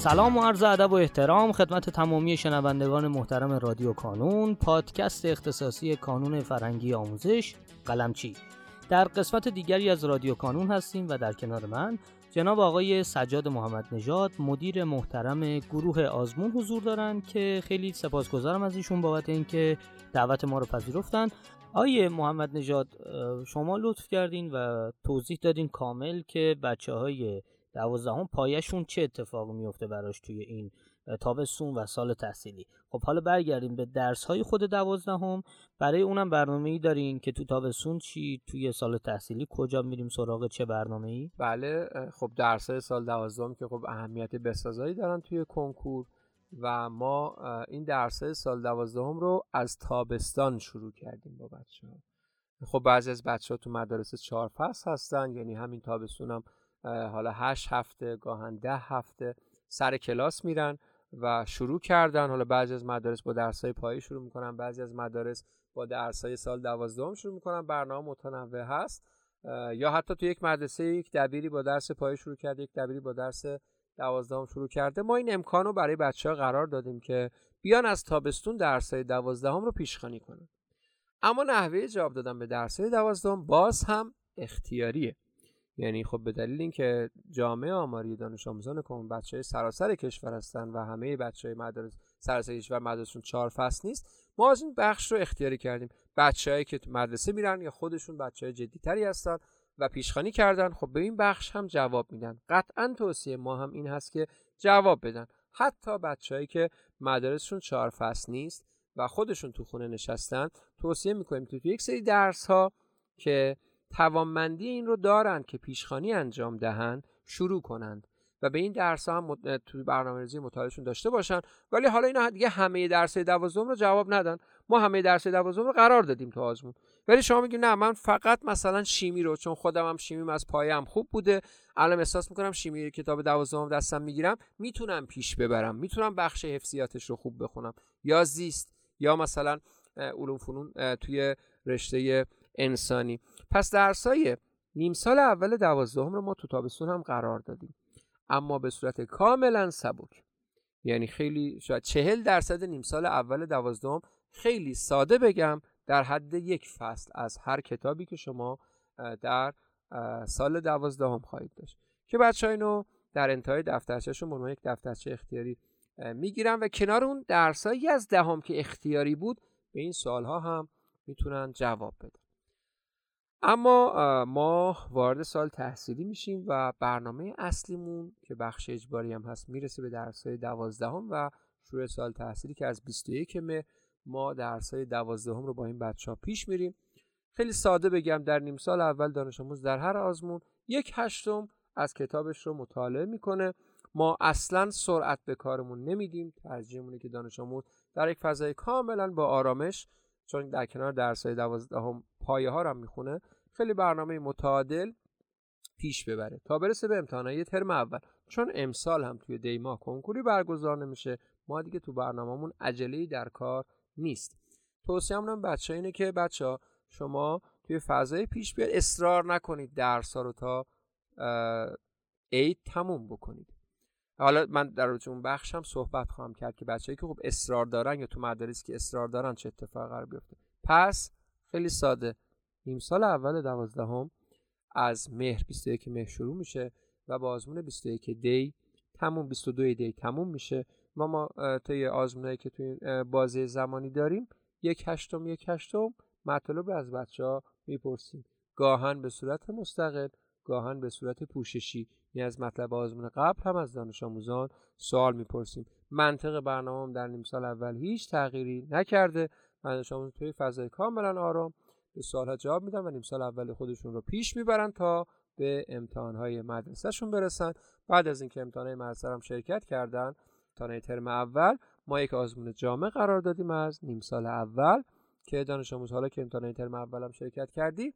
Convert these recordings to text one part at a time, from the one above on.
سلام و عرض ادب و احترام خدمت تمامی شنوندگان محترم رادیو کانون پادکست اختصاصی کانون فرنگی آموزش قلمچی. در قسمت دیگری از رادیو کانون هستیم و در کنار من جناب آقای سجاد محمد نژاد مدیر محترم گروه آزمون حضور دارند که خیلی سپاسگزارم از ایشون بابت اینکه دعوت ما رو پذیرفتن. آیه محمد نژاد شما لطف کردین و توضیح دادین کامل که بچه های دوازدهم پایشون چه اتفاقی میفته براش توی این تابستون و سال تحصیلی؟ خب حالا برگردیم به درس های خود دوازدهم. برای اونم برنامه ای دارین که تو تابستون چی؟ توی سال تحصیلی کجا میریم سراغ چه برنامه ای بله خب درس های سال دوازدهم که خب اهمیت بسازایی دارن توی کنکور و ما این درس های سال دوازدهم رو از تابستان شروع کردیم با بچه ها خب بعضی از بچه ها تو مدارس چهار فصل هستن یعنی همین تابستون هم حالا هشت هفته گاهن ده هفته سر کلاس میرن و شروع کردن. حالا بعضی از مدارس با درس های پایی شروع می‌کنن بعضی از مدارس با درس های سال دوازدهم شروع می‌کنن. برنامه متنوع هست. یا حتی تو یک مدرسه یک دبیری با درس پایی شروع کرده یک دبیری با درس دوازدهم شروع کرده. ما این امکان رو برای بچه ها قرار دادیم که بیان از تابستون درس های دوازدهم رو پیشخانی کنن. اما نحوه جواب دادن به درس های دوازدهم باز هم اختیاریه. یعنی خب به دلیل اینکه جامعه آماری دانش آموزان کمون بچه سراسر کشور هستن و همه بچه مدارس سراسر کشور مدرسشون چهار فصل نیست ما از این بخش رو اختیاری کردیم. بچههایی که مدرسه میرن یا خودشون بچه های جدی تری هستن و پیشخانی کردن خب به این بخش هم جواب میدن. قطعا توصیه ما هم این هست که جواب بدن. حتی بچههایی که مدارسشون چهار فصل نیست و خودشون تو خونه نشستن توصیه می‌کنیم تو یک سری درس ها که توانمندی این رو دارند که پیشخانی انجام دهند شروع کنند و به این درس هم تو برنامه ریزی مطالعهشون داشته باشن. ولی حالا اینا دیگه همه درس دوازم رو جواب ندن. ما همه درس دوازم رو قرار دادیم تو آزمون. ولی شما میگید نه من فقط مثلا شیمی رو چون خودم هم شیمیم از پایم خوب بوده. الان احساس می‌کنم شیمی کتاب دوازدهم دستم می‌گیرم. می‌تونم پیش ببرم. می‌تونم بخش حفظیاتش رو خوب بخونم. یا زیست یا مثلا علوم فنون توی رشته انسانی. پس درسای نیم سال اول دوازدهم رو ما تو تابستون هم قرار دادیم. اما به صورت کاملا سبک. یعنی خیلی شاید چهل درصد نیم سال اول دوازدهم خیلی ساده بگم در حد یک فصل از هر کتابی که شما در سال دوازدهم خواهید داشت. که بچه اینو در انتهای دفترچهشون به یک دفترچه اختیاری می‌گیرن و کنار اون درسایی از دهم که اختیاری بود به این سالها هم می‌تونن جواب بدن. اما ما وارد سال تحصیلی میشیم و برنامه اصلیمون که بخش اجباری هم هست می‌رسه به درس های دوازدهم و شروع سال تحصیلی که از 21 مه ما درس های دوازدهم رو با این بچه ها پیش میریم. خیلی ساده بگم در نیم سال اول دانش آموز در هر آزمون یک هشتم از کتابش رو مطالعه می‌کنه. ما اصلا سرعت به کارمون نمیدیم. ترجیحمونه که دانش آموز در یک فضای کاملا با آرامش چون در کنار درس های دوازدهم پایه ها رو هم می‌خونه خیلی برنامه متعادل پیش ببره. تا برسه به امتحانات ترم اول. چون امسال هم توی دیما کنکوری برگزار نمیشه ما دیگه تو برنامهمون عجله در کار نیست. توصیه هم بچه اینه که بچه ها شما توی فضای پیش بیاد اصرار نکنید درس ها رو تا عید تموم بکنید. حالا من در اون بخش هم صحبت خواهم کرد که بچه‌ای که خب اصرار دارن یا تو مدارسی که اصرار دارن چه اتفاقی قرار بیفته. پس خیلی ساده. نیم سال اول دوازدهم از مهر 21 مهر شروع میشه و با آزمون 21 دی تموم 22 دی تموم میشه و ما طی آزمونایی که توی بازی زمانی داریم یک هشتم یک هشتم مطالب از بچه ها می‌پرسیم. گاهن به صورت مستقل گاهن به صورت پوششی یعنی از مطلب آزمون قبل هم از دانش آموزان سوال می‌پرسیم. منطق برنامه در نیم سال اول هیچ تغییری نکرده. دانش آموزان توی فضای کاملا آرام به سوالها جواب میدن و نیم سال اول خودشون رو پیش می‌برن تا به امتحانهای مدرسهشون برسن. بعد از اینکه امتحانهای مدرسه هم شرکت کردن امتحانهای ترم اول ما یک آزمون جامع قرار دادیم از نیم سال اول که دانش آموز حالا که امتحانهای ترم اول هم شرکت کردی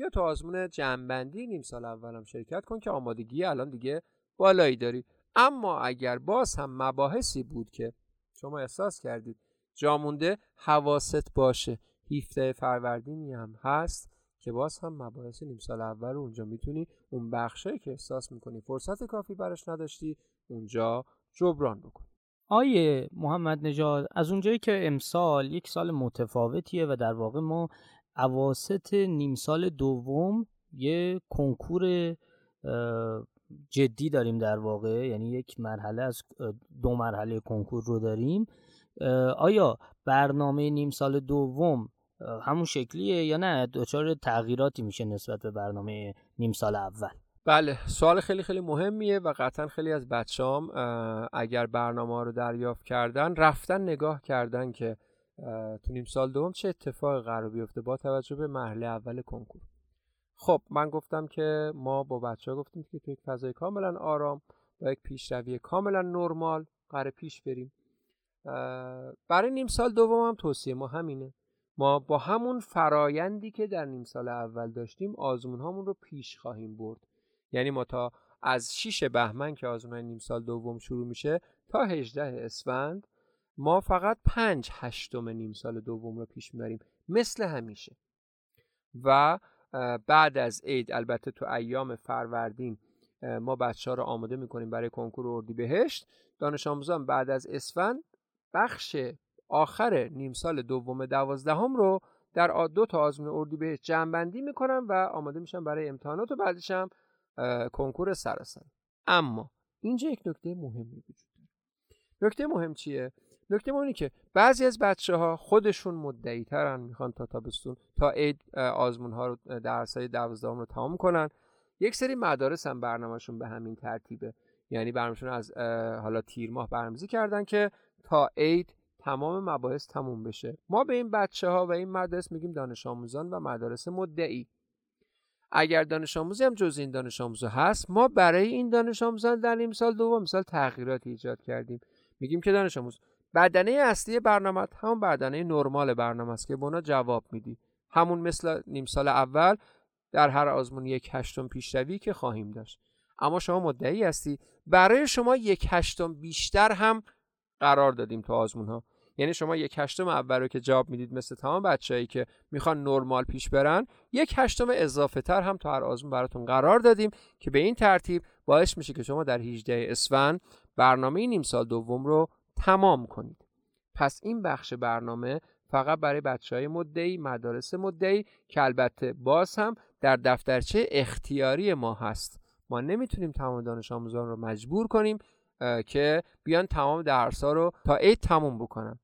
بیا تو آزمون جنبندی نیم سال اول هم شرکت کن که آمادگی الان دیگه بالایی داری. اما اگر باز هم مباحثی بود که شما احساس کردید جامونده حواست باشه. 17 فروردینی هم هست که باز هم مباحث نیم سال اول اونجا می‌تونی اون بخشی که احساس می‌کنی فرصت کافی براش نداشتی اونجا جبران بکنیم آیه محمد نژاد از اونجایی که امسال یک سال متفاوتیه و در واقع ما اواسط نیم سال دوم یه کنکور جدی داریم در واقع. یعنی یک مرحله از دو مرحله کنکور رو داریم. آیا برنامه نیم سال دوم همون شکلیه یا نه؟ دچار تغییراتی میشه نسبت به برنامه نیم سال اول؟ بله سوال خیلی خیلی مهمیه و قطعا خیلی از بچه‌هام اگر برنامه رو دریافت کردن رفتن نگاه کردن که تو نیم سال دوم چه اتفاق قرار بیفته با توجه به مرحله اول کنکور؟ خب من گفتم که ما با بچه ها گفتیم که تو یک فضای کاملا آرام و یک پیشروی کاملا نرمال قرار پیش بریم. برای نیم سال دوم هم توصیه ما همینه. ما با همون فرایندی که در نیم سال اول داشتیم آزمون هامون رو پیش خواهیم برد. یعنی ما تا از 6 بهمن که آزمون نیم سال دوم شروع میشه تا 18 اسفند ما فقط 5 هشتم نیم سال دوم رو پیش می‌بریم. مثل همیشه. و بعد از عید البته تو ایام فروردین ما بچه ها رو آماده می‌کنیم برای کنکور اردی بهشت دانش آموزان بعد از اسفند بخش آخر نیم سال دوم دوازدهم رو در دو تا آزمون اردی بهشت جمعبندی می‌کنن و آماده میشن برای امتحانات و بعدش هم کنکور سراسر. اما اینجا یک نکته مهمی وجود داره. نکته مهم چیه؟ نکته مهمی که بعضی از بچه ها خودشون مدعی ترن می‌خوان تا تابستون تا عید آزمون ها رو درس های دوازدهم رو تمام کنن. یک سری مدارس هم برنامهشون به همین ترتیبه. یعنی برنامهشون از حالا تیر ماه برنامه‌ریزی کردن که تا عید تمام مباحث تموم بشه. ما به این بچه ها و این مدرس میگیم دانش آموزان و مدارس مدعی. اگر دانش آموزی هم جز این دانش آموزا هست ما برای این دانش آموزان در نیم سال دوم مثال تغییراتی ایجاد کردیم. میگیم که دانش آموز بدنه اصلی برنامه همون بدنه نرمال برنامه است که به جواب میدی. همون مثل نیم سال اول در هر آزمون یک هشتم پیشروی که خواهیم داشت. اما شما مدعی هستی برای شما یک هشتم بیشتر هم قرار دادیم تو آزمون ها یعنی شما یک هشتم اول رو که جواب می‌دید مثل تمام بچههایی که می‌خوان نرمال پیش برن یک هشتم اضافه تر هم تا هر آزمون براتون قرار دادیم که به این ترتیب باعث میشه که شما در 18 اسفند برنامه نیم سال دوم رو تمام کنید. پس این بخش برنامه فقط برای بچه های مدعی مدارس مدعی که البته باز هم در دفترچه اختیاری ما هست. ما نمی‌تونیم تمام دانش آموزان رو مجبور کنیم که بیان تمام درس ها رو تا عید تموم بکنن.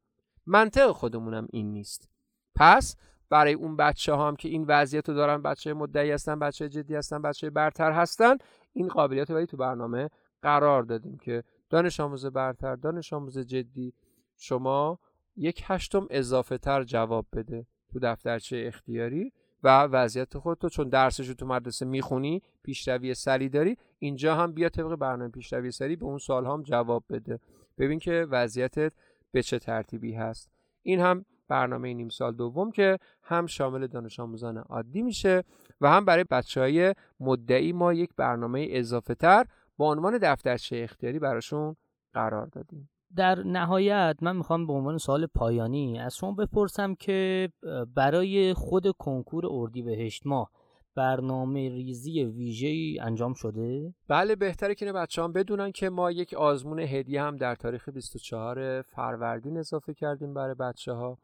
منطق خودمونم این نیست. پس برای اون بچه ها هم که این وضعیت رو دارن بچه مدعی هستن بچه جدی هستن بچه برتر هستن این قابلیت رو تو برنامه قرار دادیم که دانش آموز برتر دانش آموز جدی. شما یک هشتم اضافه تر جواب بده تو دفترچه اختیاری و وضعیت خودتو چون درسشو تو مدرسه می‌خونی پیشروی سری داری اینجا هم بیا طبق برنامه پیشروی سری به اون سال هم جواب بده. ببین که وضعیتت به چه ترتیبی هست. این هم برنامه نیم سال دوم که هم شامل دانش آموزان عادی میشه و هم برای بچه های مدعی ما یک برنامه اضافه تر با عنوان دفترچه اختیاری براشون قرار دادیم در نهایت من می‌خوام به عنوان سوال پایانی از شما بپرسم که برای خود کنکور اردیبهشت ماه برنامه ریزی ویژه‌ای انجام شده؟ بله بهتره که بچه هم بدونن که ما یک آزمون هدیه هم در تاریخ 24 فروردین اضافه کردیم برای بچه ها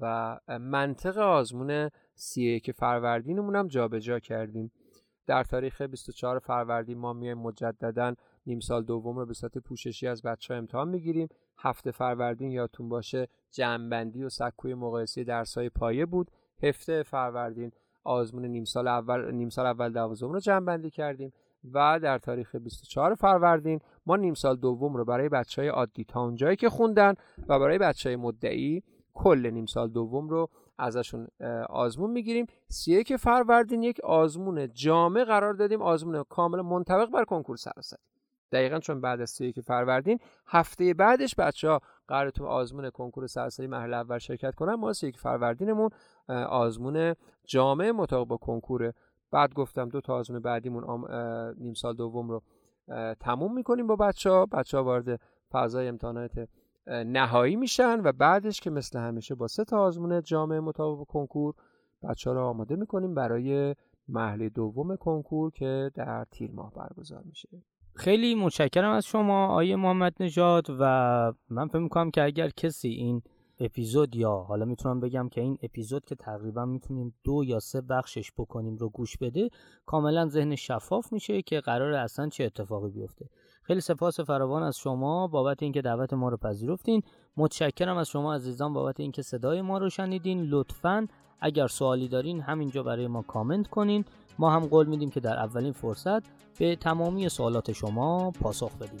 و منطق آزمون 31 فروردینمون هم جابجا کردیم در تاریخ 24 فروردین ما میایم مجددا نیم سال دوم رو به صورت پوششی از بچه ها امتحان می‌گیریم. هفته فروردین یادتون باشه جمعبندی و سکوی مقایسه درس های پایه بود. هفته فروردین آزمون نیم سال اول نیم سال اول دوازم رو جمع کردیم و در تاریخ 24 فروردین ما نیم سال دوم رو برای بچه های عادی تا اونجایی که خوندن و برای بچه های مدعی کل نیم سال دوم رو ازشون آزمون می‌گیریم. که فروردین یک آزمون جامع قرار دادیم. آزمون کامل منطبق بر کنکور سراسری دقیقا چون بعد از که فروردین هفته بعدش بچه ها قرار تو آزمون کنکور سراسری مرحله اول شرکت کنن. ما که فروردینمون آزمون جامع مطابق با کنکور. بعد گفتم دو تا آزمون بعدیمون نیم سال دوم رو تموم می‌کنیم با بچه ها بچه ها وارد فضای امتحانات نهایی میشن و بعدش که مثل همیشه با سه تا آزمون جامع مطابق کنکور بچه رو آماده می‌کنیم برای محله دوم کنکور که در تیر ماه برگزار میشه. خیلی متشکرم از شما آیه محمد نژاد و من فکر می‌کنم که اگر کسی این اپیزود یا حالا می‌تونم بگم که این اپیزود که تقریبا می‌تونیم دو یا سه بخشش بکنیم رو گوش بده کاملا ذهن شفاف میشه که قرار اصلا چه اتفاقی بیفته. خیلی سپاس فراوان از شما بابت اینکه دعوت ما رو پذیرفتین. متشکرم از شما عزیزان بابت اینکه صدای ما رو شنیدین. لطفا اگر سوالی دارین همینجا برای ما کامنت کنین. ما هم قول میدیم که در اولین فرصت به تمامی سوالات شما پاسخ بدیم.